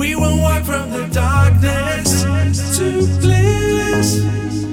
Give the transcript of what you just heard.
We will walk from the darkness to bliss.